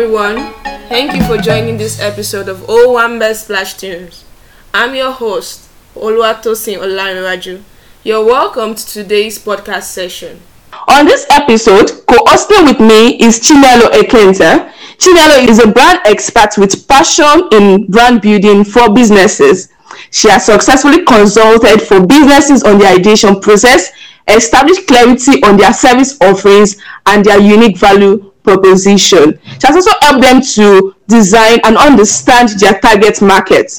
everyone. Thank you for joining this episode of Owambe Splash Tunes. I'm your host, Oluwatosin Olaniraju. You're welcome to today's podcast session. On this episode, co-hosting with me is Chinelo Ekenta. Chinelo is a brand expert with passion in brand building for businesses. She has successfully consulted for businesses on the ideation process, established clarity on their service offerings and their unique value proposition. She has also helped them to design and understand their target market.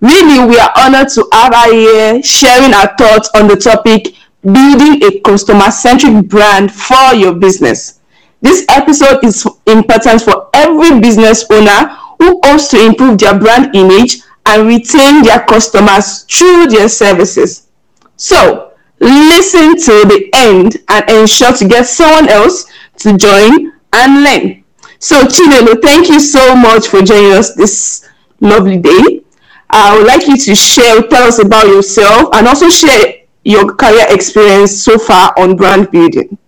Really, we are honored to have her here sharing our thoughts on the topic building a customer centric brand for your business. This episode is important for every business owner who hopes to improve their brand image and retain their customers through their services. So, listen to the end and ensure to get someone else to join and learn. So, Chinelo, thank you so much for joining us this lovely day. I would like you to share, tell us about yourself, and also share your career experience so far on brand building.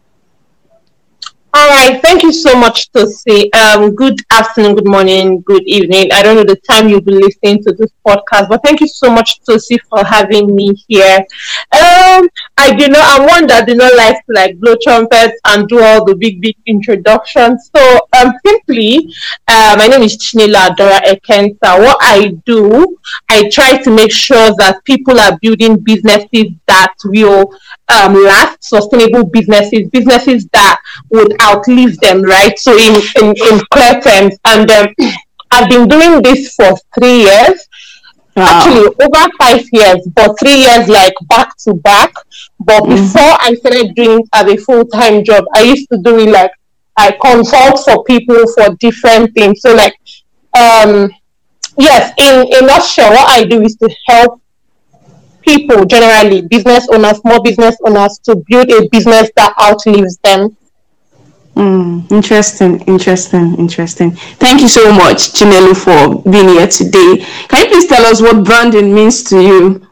All right, thank you so much, Tosi. Um, good afternoon, good morning, good evening. I don't know the time you'll be listening to this podcast, but thank you so much, Tosi, for having me here. Um, I do not, I'm one that do not like to like blow trumpets and do all the big, big introductions. So, um, simply, uh, my name is Chinelo Adora Ekenta. What I do, I try to make sure that people are building businesses that will um, last, sustainable businesses, businesses that would outlive them, right? So in, in, in clear terms, and um, I've been doing this for three years. Wow. Actually, over five years, but three years like back to back. But mm-hmm. before I started doing it as a full time job, I used to do it like I consult for people for different things. So like, um, yes, in a nutshell, what I do is to help people generally, business owners, small business owners, to build a business that outlives them. Mm, interesting, interesting, interesting. Thank you so much, Chinelo, for being here today. Can you please tell us what branding means to you?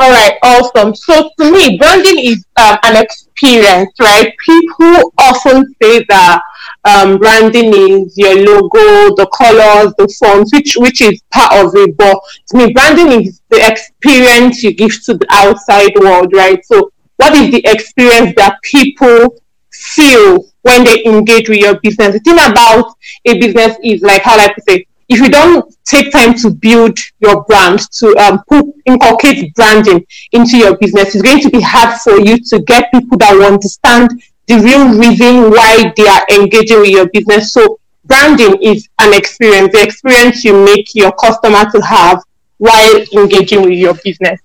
All right, awesome. So to me, branding is um, an experience, right? People often say that um, branding is your logo, the colors, the fonts, which which is part of it. But to me, branding is the experience you give to the outside world, right? So, what is the experience that people feel when they engage with your business? The thing about a business is like how like to say, if you don't take time to build your brand, to um, put inculcate branding into your business, it's going to be hard for you to get people that will understand the real reason why they are engaging with your business. So branding is an experience, the experience you make your customer to have while engaging with your business.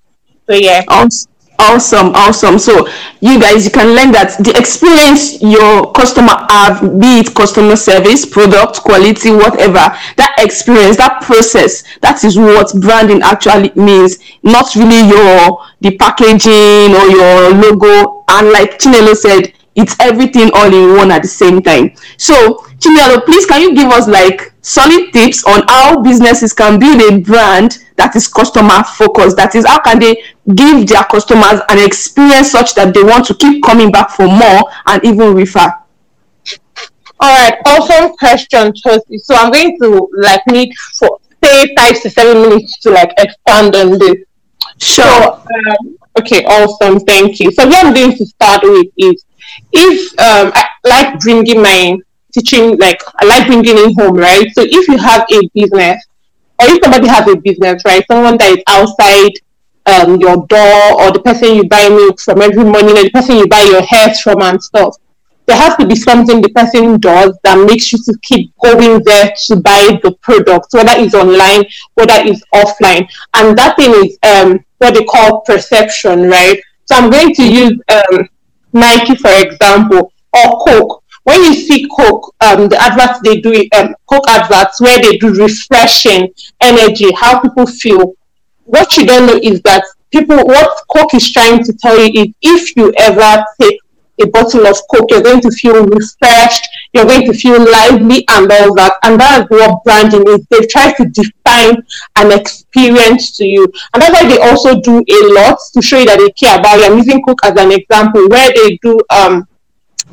So yeah. Awesome. Awesome, awesome. So you guys, you can learn that the experience your customer have, be it customer service, product, quality, whatever, that experience, that process, that is what branding actually means. Not really your the packaging or your logo. And like Chinelo said, it's everything all in one at the same time. So, Chinelo, please can you give us like solid tips on how businesses can build a brand that is customer focused? That is, how can they give their customers an experience such that they want to keep coming back for more and even refer? All right, awesome question, Chelsea. So I'm going to like need for say five to seven minutes to like expand on this. Sure. So, um, okay, awesome. Thank you. So what I'm going to start with is if um, I like bringing my teaching, like I like bringing it home, right? So if you have a business, or if somebody has a business, right, someone that is outside um, your door, or the person you buy milk from every morning, or the person you buy your hair from and stuff, there has to be something the person does that makes you to keep going there to buy the product, whether it's online, whether it's offline. And that thing is um, what they call perception, right? So I'm going to use um, Nike, for example, or Coke. When you see Coke, um, the adverts they do, um, Coke adverts where they do refreshing energy, how people feel. What you don't know is that people, what Coke is trying to tell you is if you ever take a bottle of Coke, you're going to feel refreshed, you're going to feel lively and all that. And that's what branding is. They try to define an experience to you. And that's why they also do a lot to show you that they care about you. I'm using Coke as an example where they do um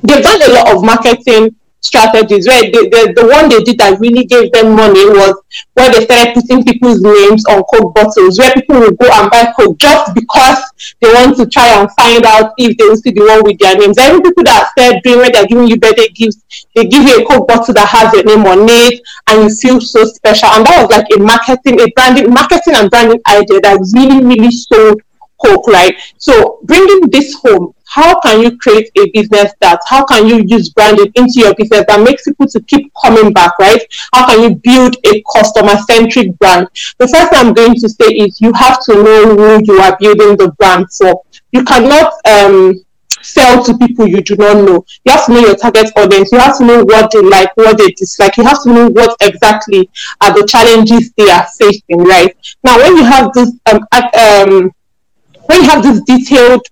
they've done a lot of marketing strategies. Right, the, the, one they did that really gave them money was where they started putting people's names on Coke bottles, where people would go and buy Coke just because they want to try and find out if they will see the one with their names. Every people that started doing when they're giving you birthday gifts, they give you a Coke bottle that has your name on it, and you feel so special. And that was like a marketing, a branding, marketing and branding idea that really, really sold Right? So bringing this home how can you create a business that how can you use branding into your business that makes people to keep coming back right how can you build a customer centric brand the first thing i'm going to say is you have to know who you are building the brand for you cannot um, sell to people you do not know. You have to know your target audience. You have to know what they like, what they dislike. You have to know what exactly are the challenges they are facing, right? Now, when you have this, um, um, when you have this detailed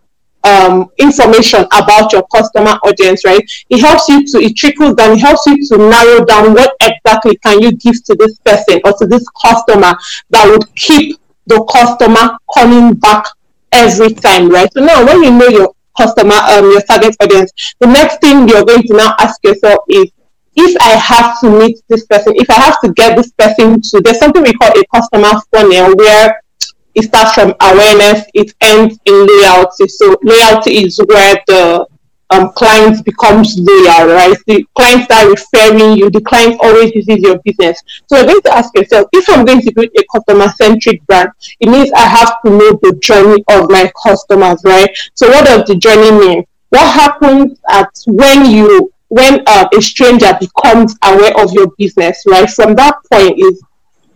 um, information about your customer audience, right? It helps you to, it trickles down, it helps you to narrow down what exactly can you give to this person or to this customer that would keep the customer coming back every time, right? So now when you know your customer, um, your target audience, the next thing you're going to now ask yourself is, if I have to meet this person, if I have to get this person to, there's something we call a customer funnel where it starts from awareness, it ends in loyalty. So loyalty is where the um, client becomes loyal, right? The client start referring you, the client always uses your business. So you're going to ask yourself, if I'm going to build a customer-centric brand, it means I have to know the journey of my customers, right? So what does the journey mean? What happens at when you when uh, a stranger becomes aware of your business, right? From that point is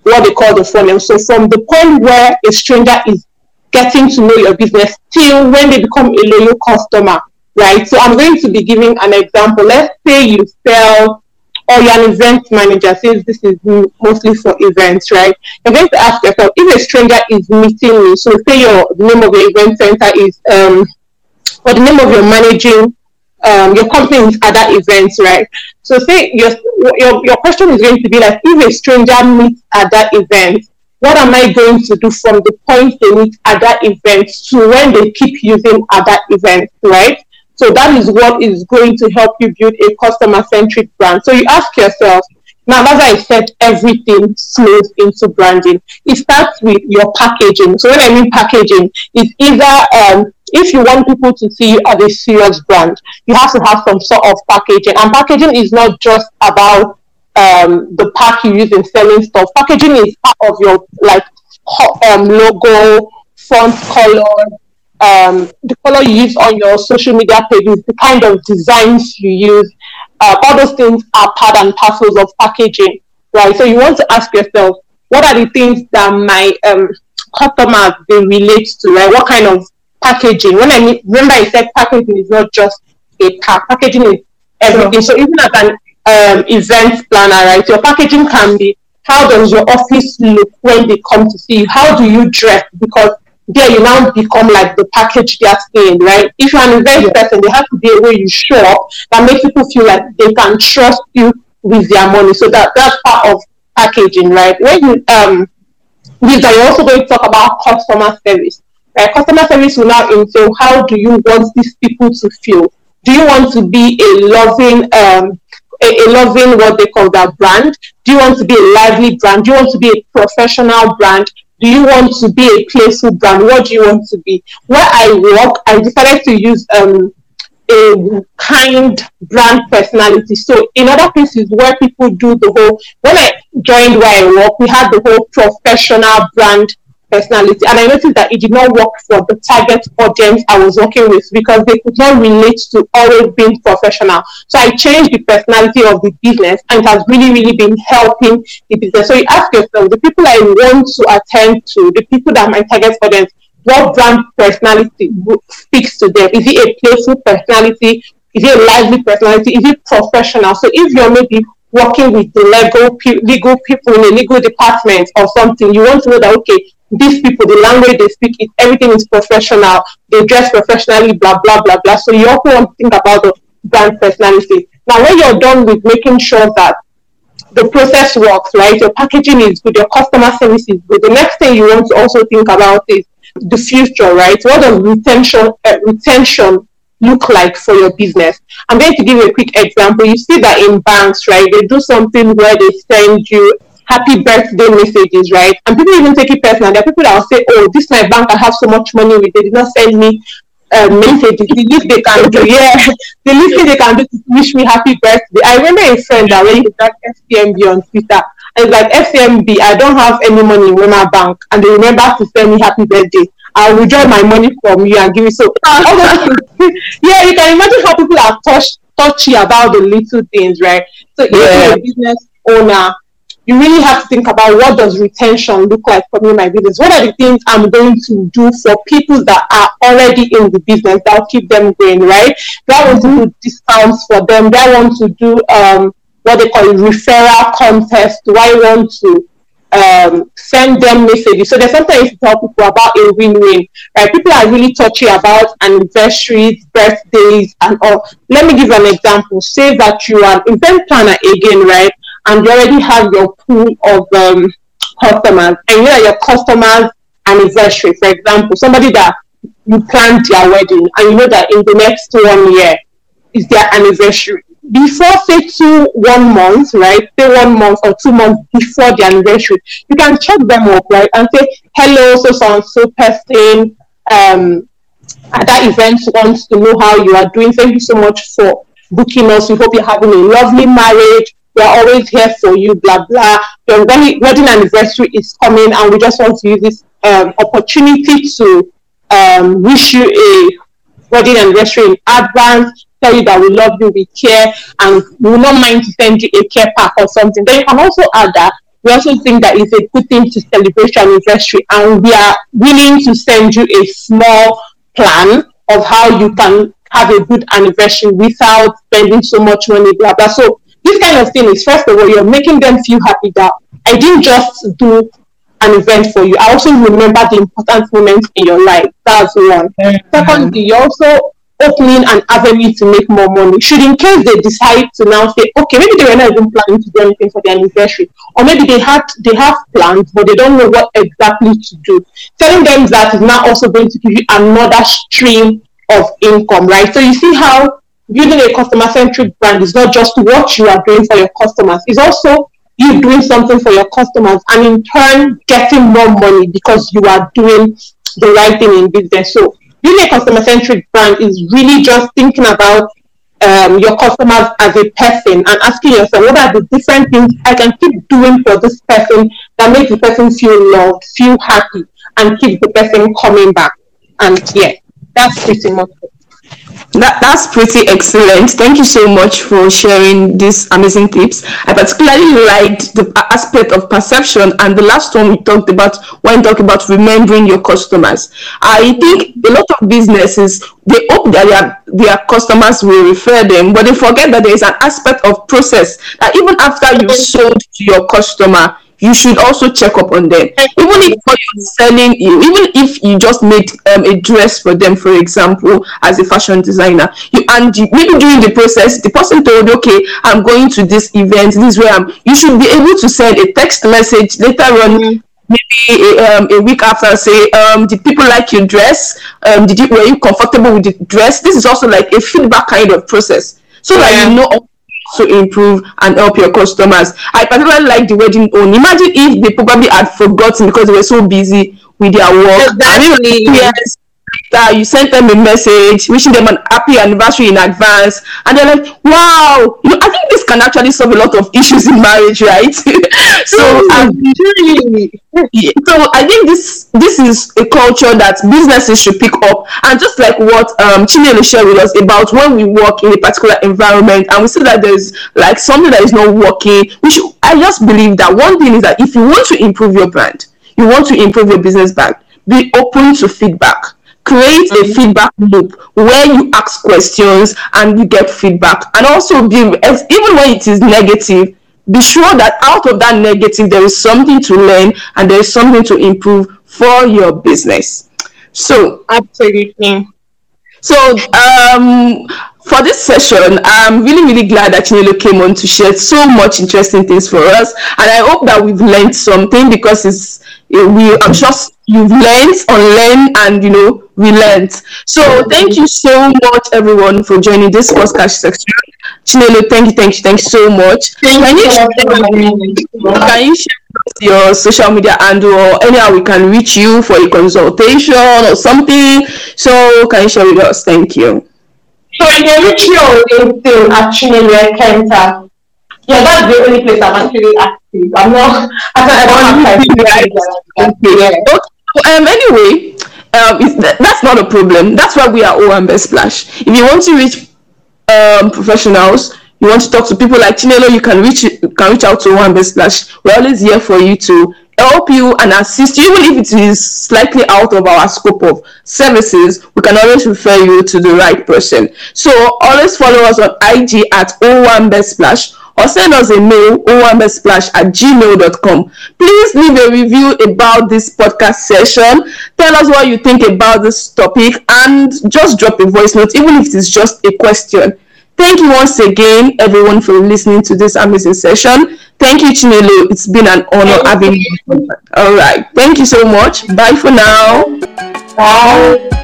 what they call the funnel. So from the point where a stranger is getting to know your business till when they become a loyal customer, right? So I'm going to be giving an example. Let's say you sell or you're an event manager, since this is mostly for events, right? You're going to ask yourself, if a stranger is meeting me, so say your the name of your event center is, um, or the name of your managing um, your company with other events, right? So say your, your, your question is going to be like, if a stranger meets at that event, what am I going to do from the point they meet at that event to when they keep using other events, right? So that is what is going to help you build a customer-centric brand. So you ask yourself, now as I said, everything flows into branding. It starts with your packaging. So when I mean packaging, it's either um, if you want people to see you as a serious brand, you have to have some sort of packaging. And packaging is not just about um, the pack you use in selling stuff. Packaging is part of your like um, logo, font color, um, the color you use on your social media pages, the kind of designs you use. Uh, all those things are part and parcels of packaging, right? So you want to ask yourself, what are the things that my um, customers they relate to, right? What kind of packaging. When I mean, remember, I said packaging is not just a pack. Packaging is everything. Sure. So even as an um, event planner, right, your packaging can be how does your office look when they come to see you? How do you dress? Because there you now become like the package they are seeing, right? If you're an event yeah. person, they have to be a way you show up that makes people feel like they can trust you with their money. So that that's part of packaging, right? When you um, with that, you're also going to talk about customer service. Uh, customer service will now entail how do you want these people to feel? Do you want to be a loving, um, a, a, loving what they call that brand? Do you want to be a lively brand? Do you want to be a professional brand? Do you want to be a playful brand? What do you want to be? Where I work, I decided to use um, a kind brand personality. So in other places where people do the whole, when I joined where I work, we had the whole professional brand personality. And I noticed that it did not work for the target audience I was working with because they could not relate to always being professional. So I changed the personality of the business and it has really, really been helping the business. So you ask yourself, the people I want to attend to, the people that my target audience, what brand personality speaks to them? Is it a playful personality? Is it a lively personality? Is it professional? So if you're maybe working with the legal legal people in a legal department or something, you want to know that okay, these people, the language they speak, it, everything is professional. They dress professionally, blah, blah, blah, blah. So you also want to think about the brand personality. Now, when you're done with making sure that the process works, right? Your packaging is good, your customer service is good. The next thing you want to also think about is the future, right? What does retention uh, retention look like for your business? I'm going to give you a quick example. You see that in banks, right? They do something where they send you happy birthday messages, right? And people even take it personal. There are people that will say, "Oh, this my bank. I have so much money with. They did not send me um, messages. The least they can do, yeah, the least thing they can do is wish me happy birthday." I remember a friend that when he got FCMB on Twitter, and it's like FCMB, I don't have any money in my bank, and they remember to send me happy birthday. I'll withdraw my money from you and give it. So, yeah, you can imagine how people are touched touchy about the little things, right? So, if Yeah. you're a business owner, you really have to think about what does retention look like for me in my business? What are the things i'm going to do for people that are already in the business that will keep them going right? Do i want to do discounts for them? Do i want to do um, what they call referral contest? Do i want to um, send them messages? So there's something to tell people about a win-win right? People are really touchy about anniversaries birthdays and all. Let me give an example. Say that you are an event planner again right and you already have your pool of um, customers. And you know your customers anniversary for example somebody that you planned their wedding and you know that in the next one year is their anniversary. Before say two one month right say one month or two months before the anniversary you can check them up right and say hello so so and so person um at that event wants to know how you are doing. Thank you so much for booking us. We hope you're having a lovely marriage we're always here for you, blah blah. Your wedding anniversary is coming, and we just want to use this um, opportunity to um, wish you a wedding anniversary in advance. Tell you that we love you, we care, and we will not mind to send you a care pack or something. Then you can also add that we also think that it's a good thing to celebrate your anniversary, and we are willing to send you a small plan of how you can have a good anniversary without spending so much money, blah blah. So kind of thing is first of all you're making them feel happy that I didn't just do an event for you. I also remember the important moments in your life. That's one. Secondly, you're also opening an avenue to make more money. Should in case they decide to now say, okay, maybe they were not even planning to do anything for their anniversary, or maybe they had they have plans but they don't know what exactly to do. Telling them that is now also going to give you another stream of income, right? So you see how building a customer centric brand is not just what you are doing for your customers, it's also you doing something for your customers and in turn getting more money because you are doing the right thing in business. So building a customer centric brand is really just thinking about um, your customers as a person and asking yourself what are the different things I can keep doing for this person that makes the person feel loved, feel happy, and keep the person coming back. And yeah, that's pretty much it. That, that's pretty excellent. Thank you so much for sharing these amazing tips. I particularly liked the aspect of perception and the last one we talked about when talking about remembering your customers. I think a lot of businesses they hope that their, their customers will refer them, but they forget that there is an aspect of process that even after you sold to your customer, you should also check up on them. Even if what you're selling, you even if you just made um, a dress for them, for example, as a fashion designer, you and you, maybe during the process, the person told, okay, I'm going to this event, this is where I'm. You should be able to send a text message later on. Maybe a, um, a week after, say, um, did people like your dress? Um, did you were you comfortable with the dress? This is also like a feedback kind of process, so that Yeah. you know to improve and help your customers. I particularly like the wedding own. Imagine if they probably had forgotten because they were so busy with their work. Exactly. And yes, later you sent them a message wishing them an happy anniversary in advance, and they're like, "Wow!" You know, I think this can actually solve a lot of issues in marriage, right? so, um, yeah, so I think this this is a culture that businesses should pick up, and just like what um, Chinelo shared with us about when we work in a particular environment, and we see that there's like something that is not working. We should. I just believe that one thing is that if you want to improve your brand, you want to improve your business brand, be open to feedback. Create a feedback loop where you ask questions and you get feedback, and also be as- even when it is negative be sure that out of that negative there is something to learn and there is something to improve for your business. So Absolutely. so um for this session i'm really really glad that Chinelo came on to share so much interesting things for us. And i hope that we've learned something because it's eh, we i'm sure you've learned unlearned and you know relent. So thank you so much, everyone, for joining this podcast section. Chinelo, thank you, thank you, thank you so much. Can you, share, can you share your social media handle or anyhow we can reach you for a consultation or something? So can you share with us? Thank you. So you can reach me on LinkedIn at Chinelo Ekenta. Yeah, that's the only place I'm actually active. I'm not. I don't have time. Yeah. Okay. Um. Anyway, um, that's not a problem. That's why we are Owambe Splash. If you want to reach um, professionals, you want to talk to people like Chinelo, you can reach you can reach out to Owambe Splash. We're always here for you to help you and assist you, even if it is slightly out of our scope of services, we can always refer you to the right person. So always follow us on IG at Owambe Splash or send us a mail owambesplash at gmail.com. Please leave a review about this podcast session. Tell us what you think about this topic and just drop a voice note, even if it is just a question. Thank you once again, everyone, for listening to this amazing session. Thank you, Chinelo. It's been an honor having you. All right. Thank you so much. Bye for now. Bye.